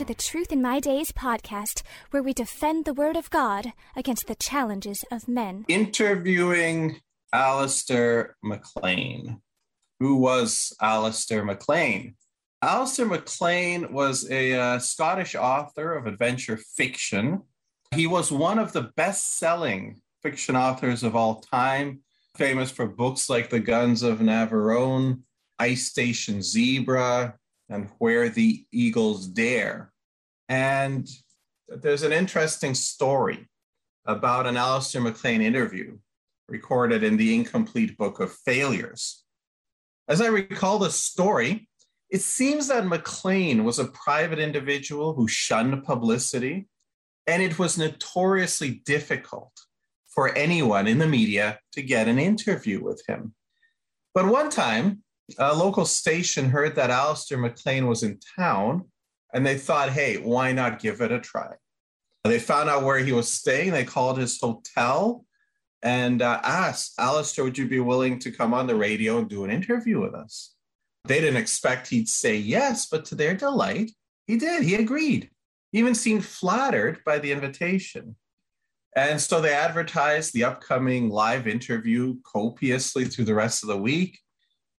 to the Truth in My Days podcast, where we defend the Word of God against the challenges of men. Interviewing Alistair MacLean. Who was Alistair MacLean? Alistair MacLean was a uh, Scottish author of adventure fiction. He was one of the best selling fiction authors of all time, famous for books like The Guns of Navarone, Ice Station Zebra, and Where the Eagles Dare. And there's an interesting story about an Alistair MacLean interview recorded in the incomplete book of failures. As I recall the story, it seems that MacLean was a private individual who shunned publicity, and it was notoriously difficult for anyone in the media to get an interview with him. But one time, a local station heard that Alistair MacLean was in town, and they thought, hey, why not give it a try? They found out where he was staying. They called his hotel and uh, asked, Alistair, would you be willing to come on the radio and do an interview with us? They didn't expect he'd say yes, but to their delight, he did. He agreed. He even seemed flattered by the invitation. And so they advertised the upcoming live interview copiously through the rest of the week.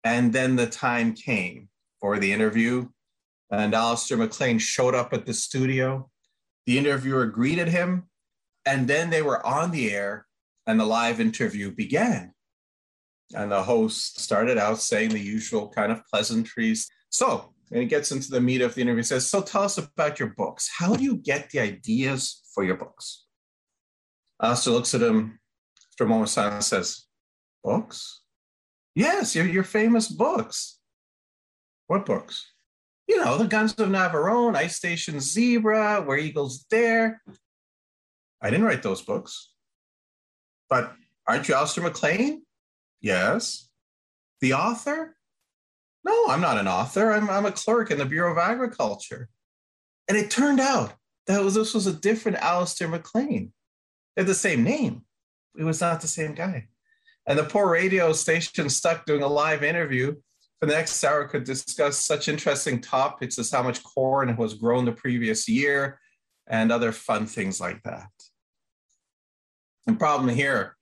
And then the time came for the interview, and Alistair MacLean showed up at the studio. The interviewer greeted him, and then they were on the air, and the live interview began. And the host started out saying the usual kind of pleasantries. So, and he gets into the meat of the interview. He says, So tell us about your books. How do you get the ideas for your books? Alistair looks at him after a moment of silence and says, Books? Yes, your, your famous books. What books? You know, The Guns of Navarone, Ice Station Zebra, Where Eagles Dare. I didn't write those books. But aren't you Alistair MacLean? Yes. The author? No, I'm not an author. I'm, I'm a clerk in the Bureau of Agriculture. And it turned out that was, this was a different Alistair MacLean. They had the same name. It was not the same guy. And the poor radio station stuck doing a live interview for the next hour could discuss such interesting topics as how much corn was grown the previous year and other fun things like that. The problem here,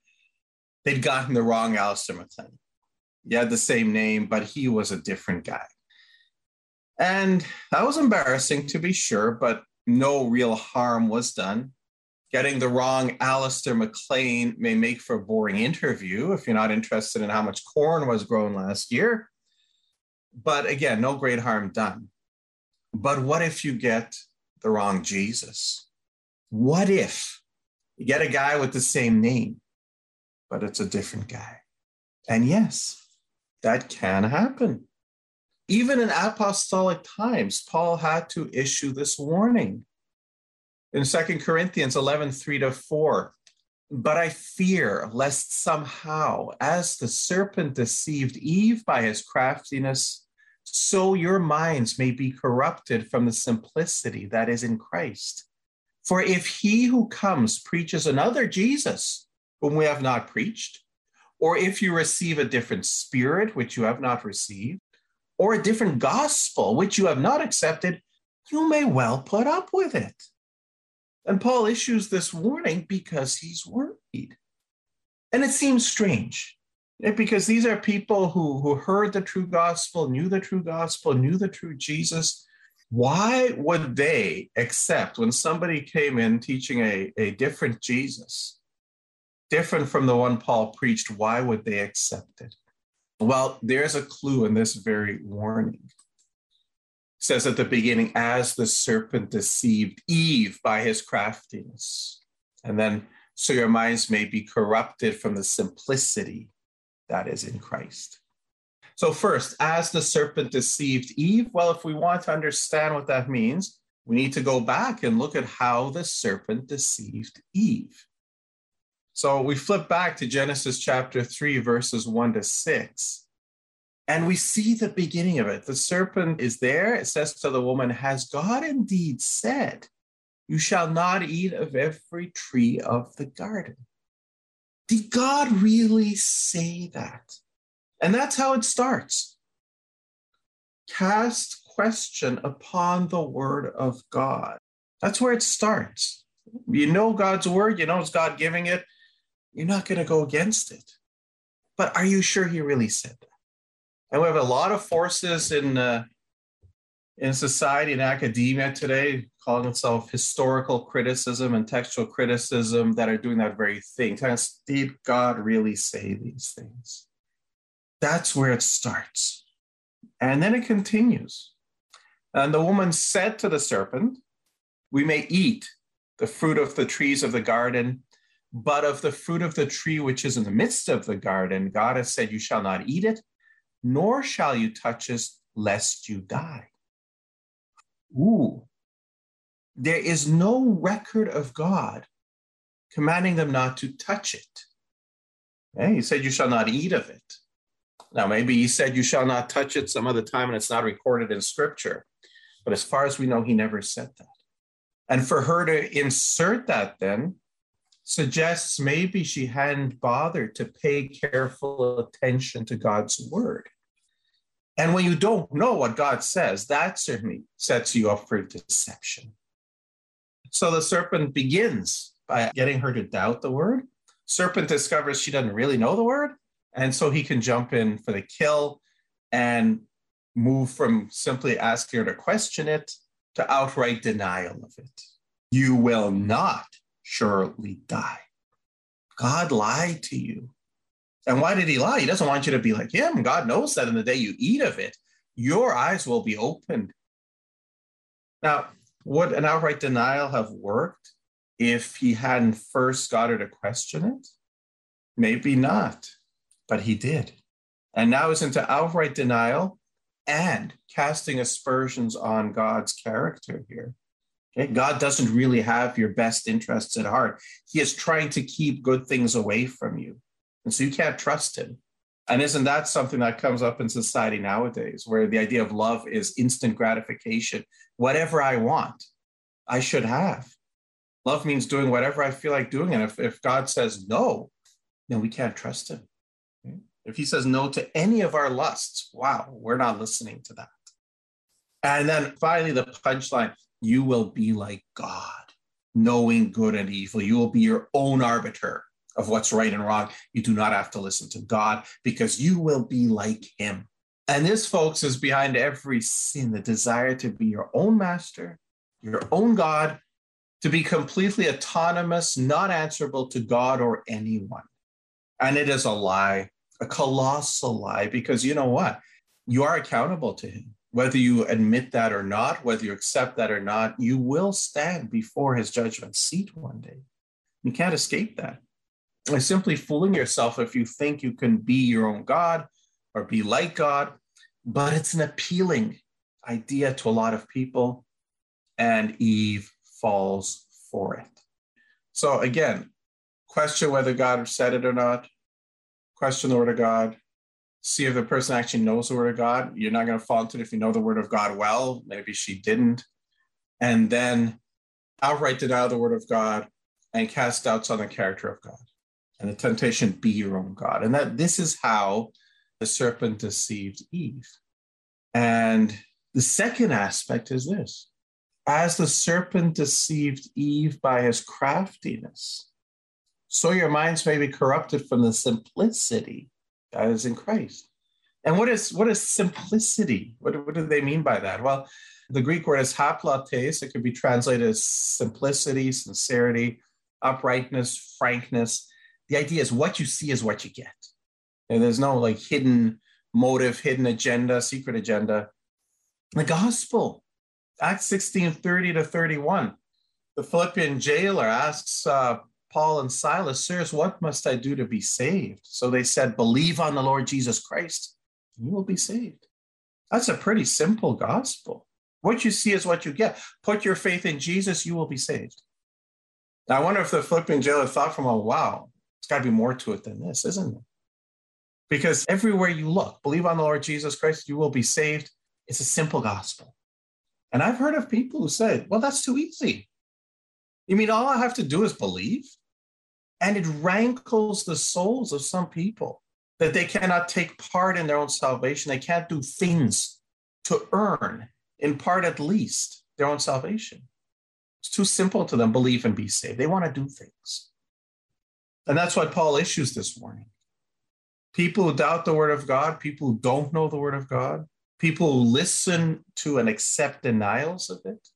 they'd gotten the wrong Alistair MacLean. He had the same name, but he was a different guy. And that was embarrassing to be sure, but no real harm was done. Getting the wrong Alistair MacLean may make for a boring interview if you're not interested in how much corn was grown last year. But again, no great harm done. But what if you get the wrong Jesus? What if you get a guy with the same name, but it's a different guy? And yes, that can happen. Even in apostolic times, Paul had to issue this warning in Second Corinthians 11, 3 to 4. But I fear lest somehow, as the serpent deceived Eve by his craftiness, so your minds may be corrupted from the simplicity that is in Christ. For if he who comes preaches another Jesus, whom we have not preached, or if you receive a different spirit which you have not received, or a different gospel which you have not accepted, you may well put up with it. And Paul issues this warning because he's worried. And it seems strange eh, because these are people who, who heard the true gospel, knew the true gospel, knew the true Jesus. Why would they accept when somebody came in teaching a, a different Jesus, different from the one Paul preached? Why would they accept it? Well, there's a clue in this very warning says at the beginning, as the serpent deceived Eve by his craftiness. And then, so your minds may be corrupted from the simplicity that is in Christ. So, first, as the serpent deceived Eve, well, if we want to understand what that means, we need to go back and look at how the serpent deceived Eve. So, we flip back to Genesis chapter 3, verses 1 to 6. And we see the beginning of it. The serpent is there. It says to the woman, Has God indeed said, You shall not eat of every tree of the garden? Did God really say that? And that's how it starts. Cast question upon the word of God. That's where it starts. You know God's word, you know it's God giving it. You're not going to go against it. But are you sure he really said that? And we have a lot of forces in uh, in society and academia today calling itself historical criticism and textual criticism that are doing that very thing. Did God really say these things? That's where it starts. And then it continues. And the woman said to the serpent, We may eat the fruit of the trees of the garden, but of the fruit of the tree which is in the midst of the garden, God has said, You shall not eat it, nor shall you touch it, lest you die. Ooh. There is no record of God commanding them not to touch it. Okay? He said, You shall not eat of it. Now, maybe he said, You shall not touch it some other time, and it's not recorded in scripture. But as far as we know, he never said that. And for her to insert that then suggests maybe she hadn't bothered to pay careful attention to God's word. And when you don't know what God says, that certainly sets you up for deception. So the serpent begins by getting her to doubt the word. Serpent discovers she doesn't really know the word. And so he can jump in for the kill and move from simply asking her to question it to outright denial of it. You will not surely die. God lied to you. And why did he lie? He doesn't want you to be like him. God knows that in the day you eat of it, your eyes will be opened. Now, would an outright denial have worked if he hadn't first got her to question it? Maybe not, but he did. And now he's into outright denial and casting aspersions on God's character here. God doesn't really have your best interests at heart. He is trying to keep good things away from you. And so you can't trust him. And isn't that something that comes up in society nowadays, where the idea of love is instant gratification? Whatever I want, I should have. Love means doing whatever I feel like doing. And if, if God says no, then we can't trust him. If he says no to any of our lusts, wow, we're not listening to that. And then finally, the punchline you will be like God, knowing good and evil. You will be your own arbiter of what's right and wrong. You do not have to listen to God because you will be like him. And this, folks, is behind every sin the desire to be your own master, your own God, to be completely autonomous, not answerable to God or anyone. And it is a lie, a colossal lie, because you know what? You are accountable to him. Whether you admit that or not, whether you accept that or not, you will stand before his judgment seat one day. You can't escape that is simply fooling yourself if you think you can be your own God or be like God. But it's an appealing idea to a lot of people, and Eve falls for it. So, again, question whether God said it or not, question the word of God, see if the person actually knows the word of God. You're not going to fall into it if you know the word of God well. Maybe she didn't. And then outright deny the word of God and cast doubts on the character of God and the temptation be your own God. And that this is how the serpent deceived Eve. And the second aspect is this as the serpent deceived Eve by his craftiness, so your minds may be corrupted from the simplicity that is in Christ. And what is what is simplicity? What, what do they mean by that? Well, the Greek word is haplotes. It could be translated as simplicity, sincerity, uprightness, frankness the idea is what you see is what you get. And there's no like hidden motive, hidden agenda, secret agenda. The gospel, Acts 16 30 to 31. The Philippian jailer asks uh, Paul and Silas, Sirs, what must I do to be saved? So they said, Believe on the Lord Jesus Christ, and you will be saved. That's a pretty simple gospel. What you see is what you get. Put your faith in Jesus, you will be saved. Now, I wonder if the Philippian jailer thought from a wow, it's got to be more to it than this, isn't it? Because everywhere you look, believe on the Lord Jesus Christ, you will be saved. It's a simple gospel. And I've heard of people who said, well, that's too easy. You mean all I have to do is believe? And it rankles the souls of some people that they cannot take part in their own salvation. They can't do things to earn in part at least, their own salvation. It's too simple to them, believe and be saved. They want to do things. And that's why Paul issues this warning. People who doubt the word of God, people who don't know the word of God, people who listen to and accept denials of it,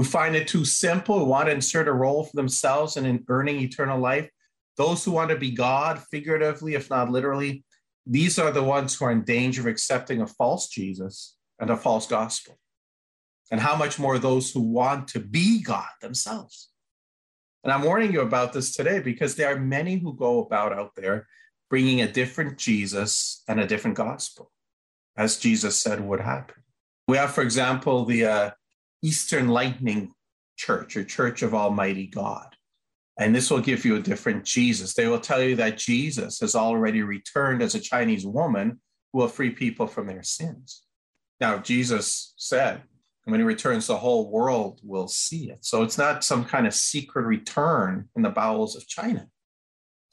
who find it too simple, who want to insert a role for themselves and in earning eternal life, those who want to be God, figuratively, if not literally, these are the ones who are in danger of accepting a false Jesus and a false gospel. And how much more those who want to be God themselves. And I'm warning you about this today because there are many who go about out there bringing a different Jesus and a different gospel, as Jesus said would happen. We have, for example, the uh, Eastern Lightning Church or Church of Almighty God. And this will give you a different Jesus. They will tell you that Jesus has already returned as a Chinese woman who will free people from their sins. Now, Jesus said, when he returns, the whole world will see it. So it's not some kind of secret return in the bowels of China.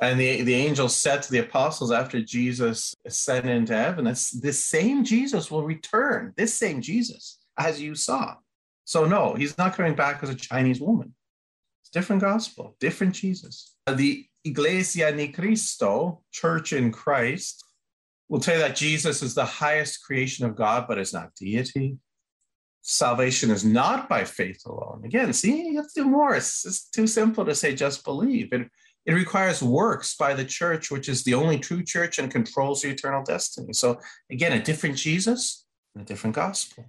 And the, the angel said to the apostles after Jesus ascended into heaven, this, this same Jesus will return, this same Jesus, as you saw. So, no, he's not coming back as a Chinese woman. It's different gospel, different Jesus. The Iglesia ni Cristo, church in Christ, will tell you that Jesus is the highest creation of God, but is not deity. Salvation is not by faith alone. Again, see, you have to do more. It's, it's too simple to say just believe. It, it requires works by the church, which is the only true church and controls your eternal destiny. So, again, a different Jesus and a different gospel.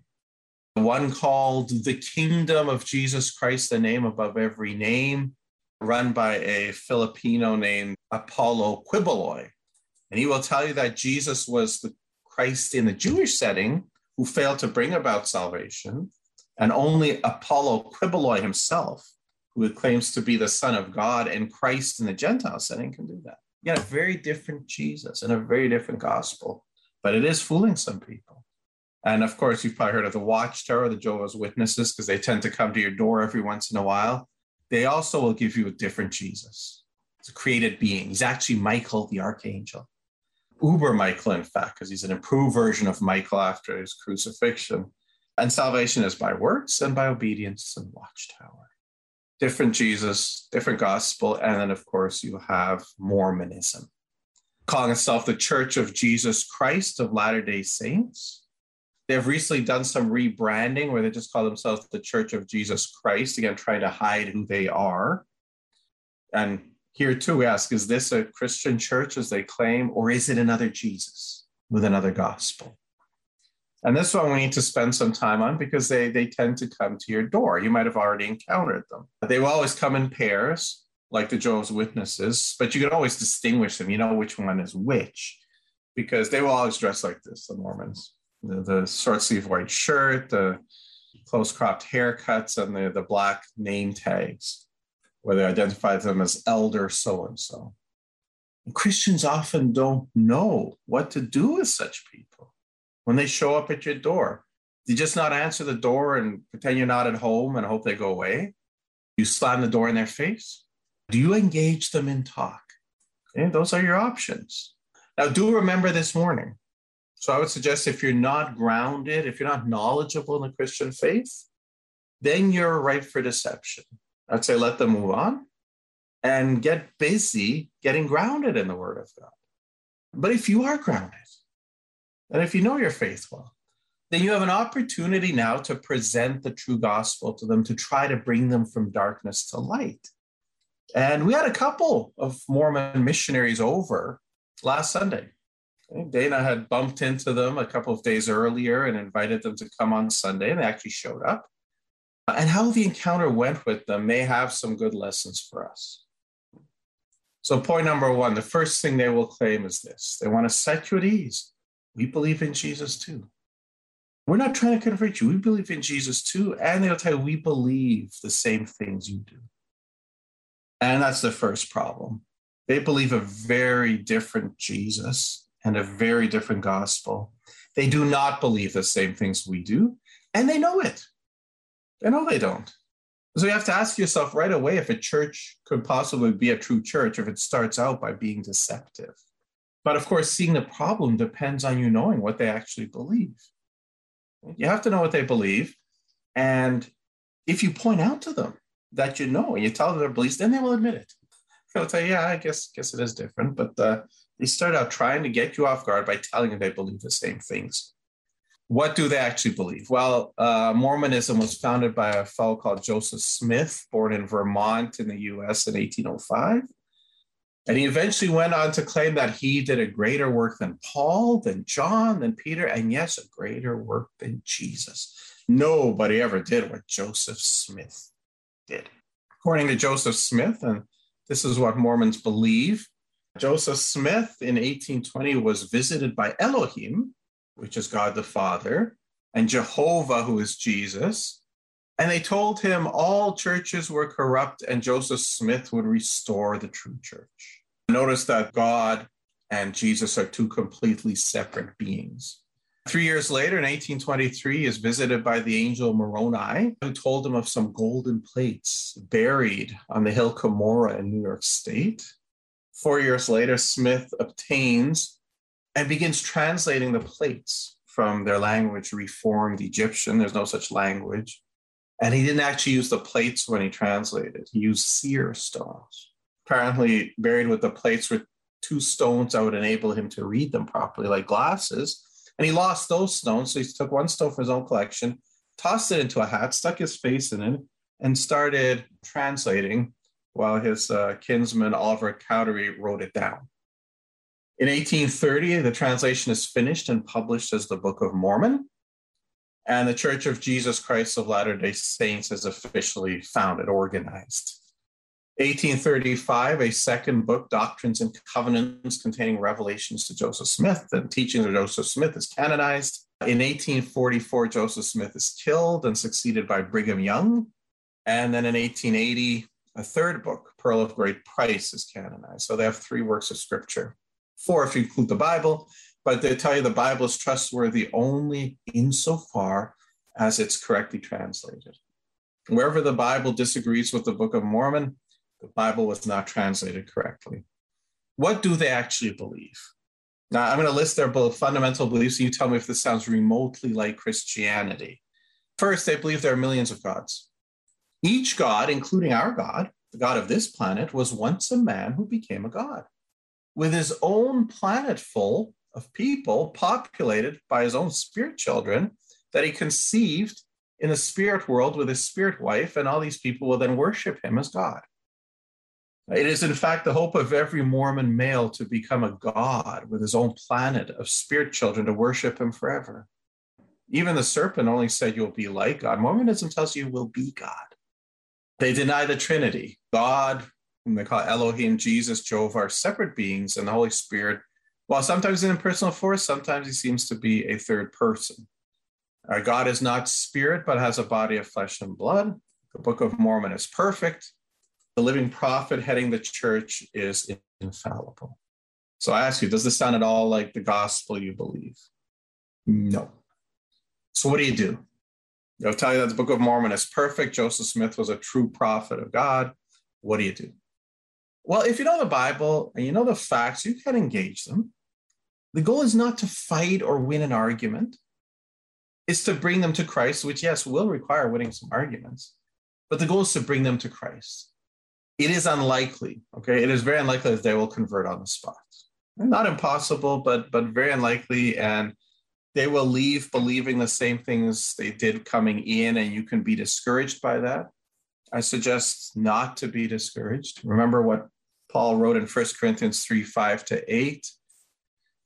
One called the Kingdom of Jesus Christ, the name above every name, run by a Filipino named Apollo Quiboloy. And he will tell you that Jesus was the Christ in the Jewish setting who failed to bring about salvation, and only Apollo Quiboloy himself who claims to be the Son of God and Christ in the Gentile setting can do that. You a very different Jesus and a very different gospel, but it is fooling some people. And of course, you've probably heard of the Watchtower, the Jehovah's Witnesses, because they tend to come to your door every once in a while. They also will give you a different Jesus. It's a created being. He's actually Michael the Archangel. Uber Michael, in fact, because he's an improved version of Michael after his crucifixion. And salvation is by works and by obedience and watchtower different Jesus, different gospel, and then, of course, you have Mormonism, calling itself the Church of Jesus Christ of Latter day Saints. They've recently done some rebranding where they just call themselves the Church of Jesus Christ, again, trying to hide who they are. And here, too, we ask is this a Christian church as they claim, or is it another Jesus with another gospel? And this one we need to spend some time on because they, they tend to come to your door. You might have already encountered them. They will always come in pairs, like the Jehovah's Witnesses, but you can always distinguish them. You know which one is which because they will always dress like this, the Mormons. The, the short sleeve white shirt, the close cropped haircuts, and the, the black name tags, where they identify them as elder so and so. Christians often don't know what to do with such people when they show up at your door? Do you just not answer the door and pretend you're not at home and hope they go away? You slam the door in their face? Do you engage them in talk? Okay, those are your options. Now, do remember this morning. So, I would suggest if you're not grounded, if you're not knowledgeable in the Christian faith, then you're ripe for deception. I'd say let them move on and get busy getting grounded in the Word of God. But if you are grounded, and if you know your faith well, then you have an opportunity now to present the true gospel to them, to try to bring them from darkness to light. And we had a couple of Mormon missionaries over last Sunday. Dana had bumped into them a couple of days earlier and invited them to come on Sunday, and they actually showed up. Uh, and how the encounter went with them may have some good lessons for us. So, point number one the first thing they will claim is this they want to set you at ease we believe in Jesus too. We're not trying to convert you. We believe in Jesus too. And they'll tell you, we believe the same things you do. And that's the first problem. They believe a very different Jesus and a very different gospel. They do not believe the same things we do, and they know it. They know they don't. So you have to ask yourself right away if a church could possibly be a true church if it starts out by being deceptive. But of course, seeing the problem depends on you knowing what they actually believe. You have to know what they believe. And if you point out to them that you know and you tell them their beliefs, then they will admit it. They'll say, yeah, I guess guess it is different. But uh, they start out trying to get you off guard by telling you they believe the same things. What do they actually believe? Well, uh, Mormonism was founded by a fellow called Joseph Smith, born in Vermont in the US in 1805. And he eventually went on to claim that he did a greater work than Paul, than John, than Peter, and yes, a greater work than Jesus. Nobody ever did what Joseph Smith did. According to Joseph Smith, and this is what Mormons believe, Joseph Smith in 1820 was visited by Elohim, which is God the Father, and Jehovah, who is Jesus, and they told him all churches were corrupt and Joseph Smith would restore the true church. Notice that God and Jesus are two completely separate beings. Three years later, in 1823, he is visited by the angel Moroni, who told him of some golden plates buried on the hill Cumorah in New York State. Four years later, Smith obtains and begins translating the plates from their language, Reformed Egyptian. There's no such language and he didn't actually use the plates when he translated, he used seer stones. Apparently, buried with the plates were two stones that would enable him to read them properly, like glasses. And he lost those stones. So he took one stone from his own collection, tossed it into a hat, stuck his face in it, and started translating while his uh, kinsman Oliver Cowdery wrote it down. In 1830, the translation is finished and published as the Book of Mormon and the Church of Jesus Christ of Latter day Saints is officially founded, organized. 1835, a second book, Doctrines and Covenants, containing revelations to Joseph Smith and teachings of Joseph Smith, is canonized. In 1844, Joseph Smith is killed and succeeded by Brigham Young. And then in 1880, a third book, Pearl of Great Price, is canonized. So they have three works of scripture, four if you include the Bible, but they tell you the Bible is trustworthy only insofar as it's correctly translated. Wherever the Bible disagrees with the Book of Mormon, the Bible was not translated correctly. What do they actually believe? Now, I'm going to list their fundamental beliefs, you tell me if this sounds remotely like Christianity. First, they believe there are millions of gods. Each god, including our God, the God of this planet, was once a man who became a god. With his own planet full of people populated by his own spirit children that he conceived in the spirit world with his spirit wife, and all these people will then worship him as God. It is, in fact, the hope of every Mormon male to become a God with his own planet of spirit children to worship him forever. Even the serpent only said you'll be like God. Mormonism tells you you will be God. They deny the Trinity. God, whom they call Elohim, Jesus, Jove, are separate beings, and the Holy Spirit while sometimes in impersonal force, sometimes he seems to be a third person. Our God is not spirit, but has a body of flesh and blood. The Book of Mormon is perfect. The living prophet heading the church is infallible. So I ask you, does this sound at all like the gospel you believe? No. So what do you do? I'll tell you that the Book of Mormon is perfect. Joseph Smith was a true prophet of God. What do you do? Well, if you know the Bible and you know the facts, you can engage them. The goal is not to fight or win an argument. It's to bring them to Christ, which, yes, will require winning some arguments, but the goal is to bring them to Christ. It is unlikely, okay? It is very unlikely that they will convert on the spot. Not impossible, but but very unlikely. And they will leave believing the same things they did coming in, and you can be discouraged by that. I suggest not to be discouraged. Remember what Paul wrote in 1 Corinthians 3 5 to 8.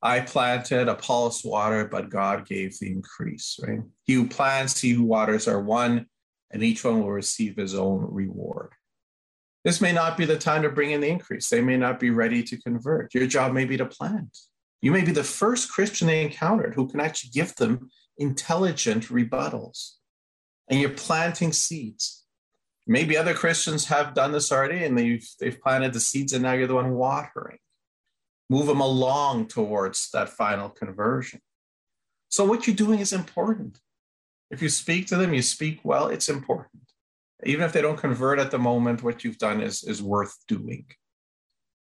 I planted, Apollos water, but God gave the increase, right? He who plants, he who waters are one, and each one will receive his own reward. This may not be the time to bring in the increase. They may not be ready to convert. Your job may be to plant. You may be the first Christian they encountered who can actually give them intelligent rebuttals. And you're planting seeds. Maybe other Christians have done this already and they've, they've planted the seeds and now you're the one watering move them along towards that final conversion. So, what you're doing is important. If you speak to them, you speak well, it's important. Even if they don't convert at the moment, what you've done is, is worth doing.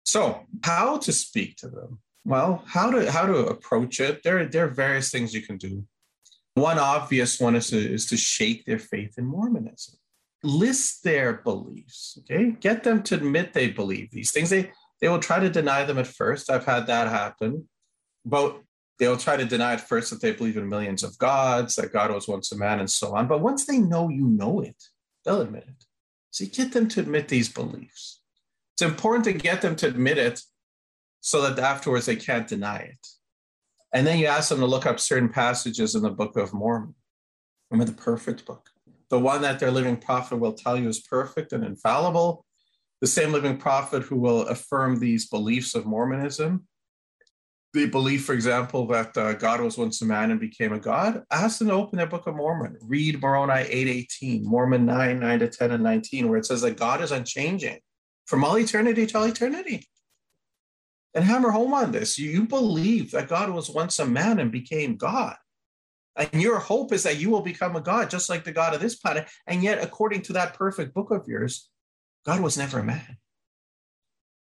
So, how to speak to them? Well, how to how to approach it? There, there are various things you can do. One obvious one is to, is to shake their faith in Mormonism. List their beliefs, okay? Get them to admit they believe these things. They, they will try to deny them at first. I've had that happen. But they'll try to deny at first that they believe in millions of gods, that God was once a man, and so on. But once they know you know it, they'll admit it. So you get them to admit these beliefs. It's important to get them to admit it so that afterwards they can't deny it. And then you ask them to look up certain passages in the Book of Mormon. Remember the perfect book, the one that their living prophet will tell you is perfect and infallible, the same living prophet who will affirm these beliefs of Mormonism. The belief, for example, that uh, God was once a man and became a God. Ask them to open their Book of Mormon. Read Moroni 8:18, Mormon 9, 9 to 10 and 19, where it says that God is unchanging from all eternity to all eternity and hammer home on this. You believe that God was once a man and became God. And your hope is that you will become a God, just like the God of this planet. And yet, according to that perfect book of yours, God was never a man.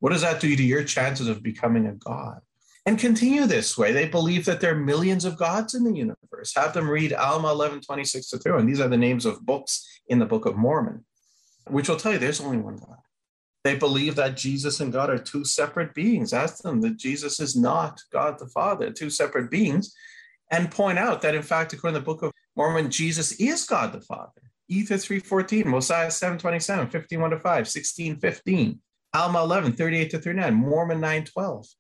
What does that do to your chances of becoming a God? And continue this way. They believe that there are millions of gods in the universe. Have them read Alma 11, 26 to 30. And these are the names of books in the Book of Mormon, which will tell you there's only one God. They believe that Jesus and God are two separate beings. Ask them that Jesus is not God the Father, two separate beings, and point out that in fact, according to the Book of Mormon, Jesus is God the Father. Ether 3.14, Mosiah 7.27, 51 to 5, 16.15, Alma 11, 38 to 39, Mormon 9.12.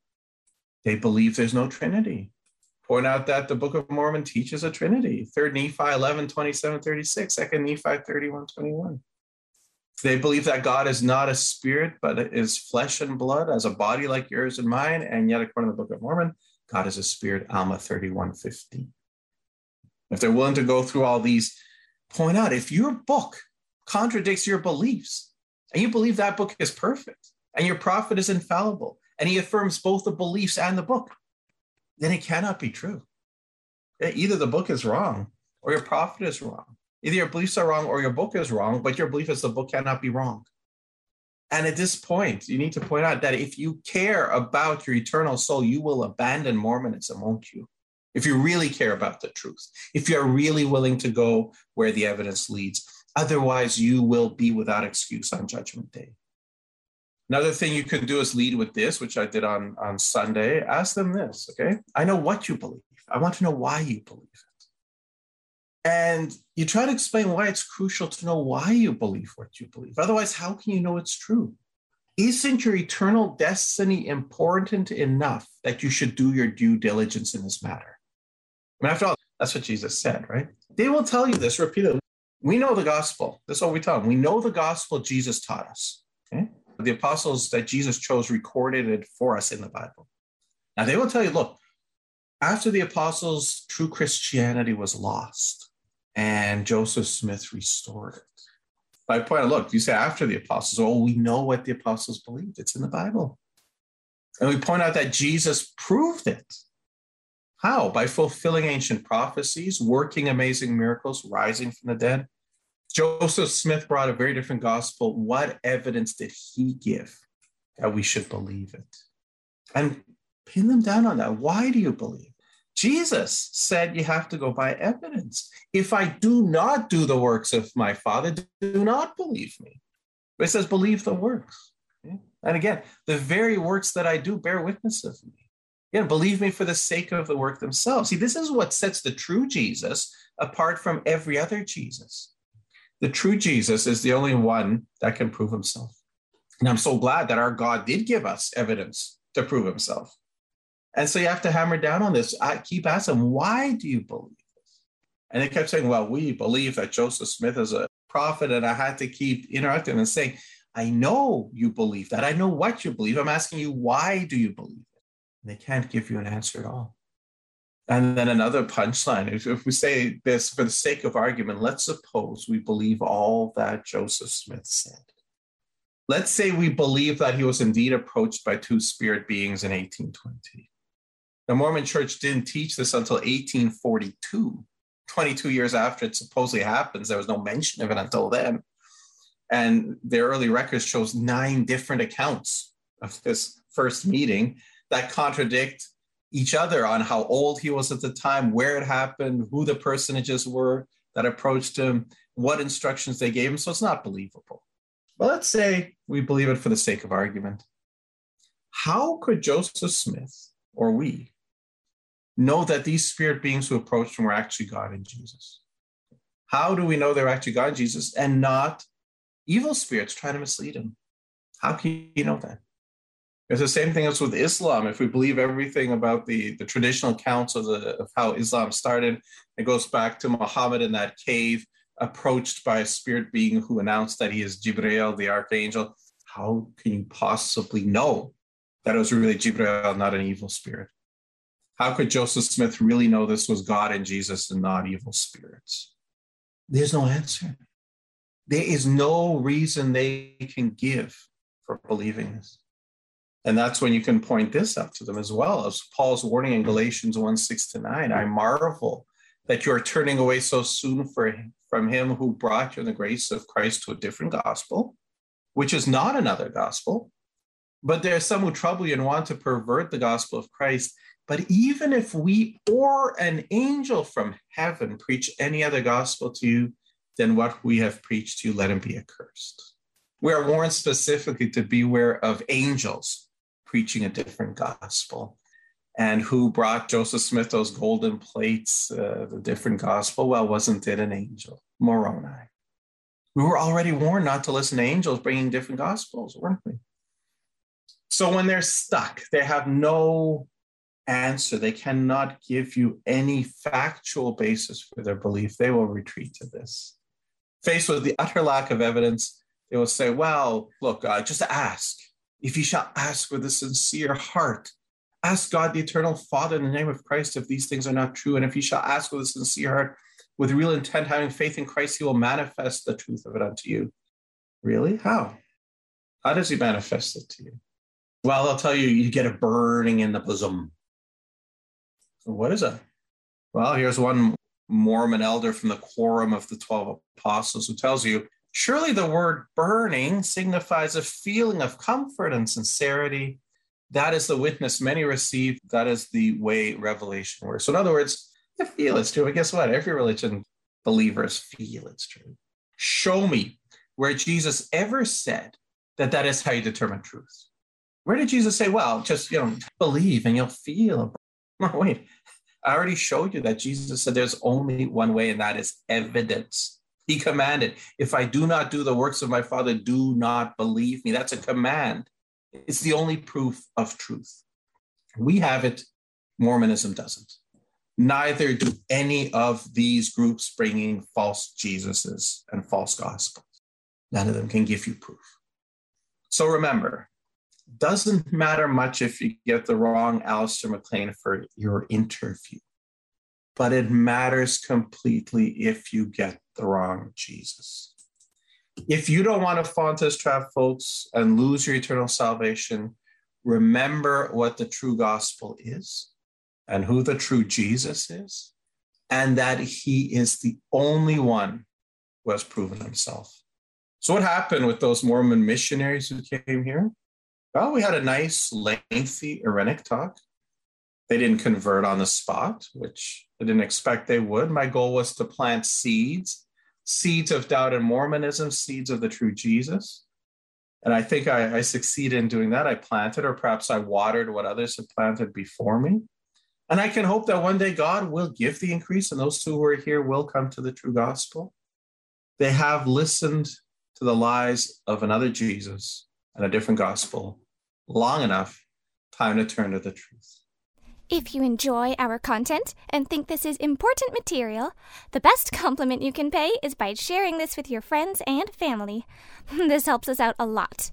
They believe there's no Trinity. Point out that the Book of Mormon teaches a Trinity. 3rd Nephi 11, 27, 36, 2nd Nephi 31, 21. They believe that God is not a spirit, but is flesh and blood, as a body like yours and mine. And yet, according to the Book of Mormon, God is a spirit, Alma 31:15. If they're willing to go through all these, point out if your book contradicts your beliefs, and you believe that book is perfect, and your prophet is infallible, and he affirms both the beliefs and the book, then it cannot be true. Eh, either the book is wrong or your prophet is wrong. Either your beliefs are wrong or your book is wrong, but your belief is the book cannot be wrong. And at this point, you need to point out that if you care about your eternal soul, you will abandon Mormonism, won't you? If you really care about the truth, if you're really willing to go where the evidence leads. Otherwise, you will be without excuse on Judgment Day. Another thing you can do is lead with this, which I did on, on Sunday. Ask them this, okay? I know what you believe. I want to know why you believe it. And you try to explain why it's crucial to know why you believe what you believe. Otherwise, how can you know it's true? Isn't your eternal destiny important enough that you should do your due diligence in this matter? I mean, after all, that's what Jesus said, right? They will tell you this repeatedly. We know the gospel. That's what we tell them. We know the gospel Jesus taught us. The apostles that Jesus chose recorded it for us in the Bible. Now, they will tell you look, after the apostles, true Christianity was lost and Joseph Smith restored it. By point, look, you say after the apostles, oh, we know what the apostles believed. It's in the Bible. And we point out that Jesus proved it. How? By fulfilling ancient prophecies, working amazing miracles, rising from the dead. Joseph Smith brought a very different gospel. What evidence did he give that we should believe it? And pin them down on that. Why do you believe? Jesus said you have to go by evidence. If I do not do the works of my Father, do not believe me. But it says, believe the works. And again, the very works that I do bear witness of me. Again, believe me for the sake of the work themselves. See, this is what sets the true Jesus apart from every other Jesus. The true Jesus is the only one that can prove himself. And I'm so glad that our God did give us evidence to prove himself. And so you have to hammer down on this. I keep asking, why do you believe this? And they kept saying, well, we believe that Joseph Smith is a prophet. And I had to keep interrupting and saying, I know you believe that. I know what you believe. I'm asking you, why do you believe it? And they can't give you an answer at all. And then another punchline if, if we say this for the sake of argument, let's suppose we believe all that Joseph Smith said. Let's say we believe that he was indeed approached by two spirit beings in 1820. The Mormon church didn't teach this until 1842, 22 years after it supposedly happens. There was no mention of it until then. And their early records shows nine different accounts of this first meeting that contradict each other on how old he was at the time, where it happened, who the personages were that approached him, what instructions they gave him. So it's not believable. But let's say we believe it for the sake of argument. How could Joseph Smith or we know that these spirit beings who approached him were actually God and Jesus? How do we know they're actually God and Jesus and not evil spirits trying to mislead him? How can you know that? It's the same thing as with Islam. If we believe everything about the, the traditional accounts of, the, of how Islam started, it goes back to Muhammad in that cave, approached by a spirit being who announced that he is Jibreel, the archangel. How can you possibly know that it was really Jibreel, not an evil spirit? How could Joseph Smith really know this was God and Jesus and not evil spirits? There's no answer. There is no reason they can give for believing this. And that's when you can point this out to them as well as Paul's warning in mm-hmm. Galatians 1 6 to 9. I marvel that you are turning away so soon him, from him who brought you in the grace of Christ to a different gospel, which is not another gospel. But there are some who trouble you and want to pervert the gospel of Christ. But even if we or an angel from heaven preach any other gospel to you than what we have preached to you, let him be accursed. We are warned specifically to beware of angels preaching a different gospel. And who brought Joseph Smith those golden plates, uh, the different gospel? Well, wasn't it an angel? Moroni. We were already warned not to listen to angels bringing different gospels, weren't we? So when they're stuck, they have no answer. They cannot give you any factual basis for their belief. They will retreat to this. Faced with the utter lack of evidence, they will say, Well, look, uh, just ask. If you shall ask with a sincere heart, ask God, the eternal Father, in the name of Christ, if these things are not true. And if you shall ask with a sincere heart, with real intent, having faith in Christ, he will manifest the truth of it unto you. Really? How? How does he manifest it to you? Well, I'll tell you, you get a burning in the bosom. So what is that? Well, here's one Mormon elder from the Quorum of the 12 Apostles who tells you Surely the word burning signifies a feeling of comfort and sincerity. That is the witness many receive. That is the way revelation works. So, in other words, you feel it's true. But guess what? Every religion believers feel it's true. Show me where Jesus ever said that that is how you determine truth. Where did Jesus say, well, just, you know, believe and you'll feel? No, wait. I already showed you that Jesus said there's only one way, and that is evidence. He commanded, If I do not do the works of my Father, do not believe me. That's a command. It's the only proof of truth. We have it, Mormonism doesn't. Neither do any of these groups bringing false Jesuses and false gospels. None of them can give you proof. So remember, doesn't matter much if you get the wrong Alistair MacLean for your interview but it matters completely if you get the wrong Jesus. If you don't want to fall into this trap, folks, and lose your eternal salvation, remember what the true gospel is and who the true Jesus is, and that he is the only one who has proven himself. So, what happened with those Mormon missionaries who came here? Well, we had a nice, lengthy Irenic talk. They didn't convert on the spot, which I didn't expect they would. My goal was to plant seeds, seeds of doubt and Mormonism, seeds of the true Jesus. And I think I, I succeeded in doing that. I planted, or perhaps I watered what others had planted before me. And I can hope that one day God will give the increase, and those two who are here will come to the true gospel. They have listened to the lies of another Jesus and a different gospel long enough, time to turn to the truth. If you enjoy our content and think this is important material, the best compliment you can pay is by sharing this with your friends and family. This helps us out a lot.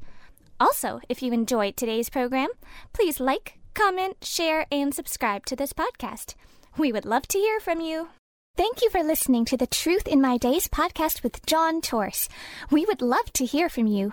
Also, if you enjoyed today's program, please like, comment, share, and subscribe to this podcast. We would love to hear from you. Thank you for listening to the Truth in My Days podcast with John Torse. We would love to hear from you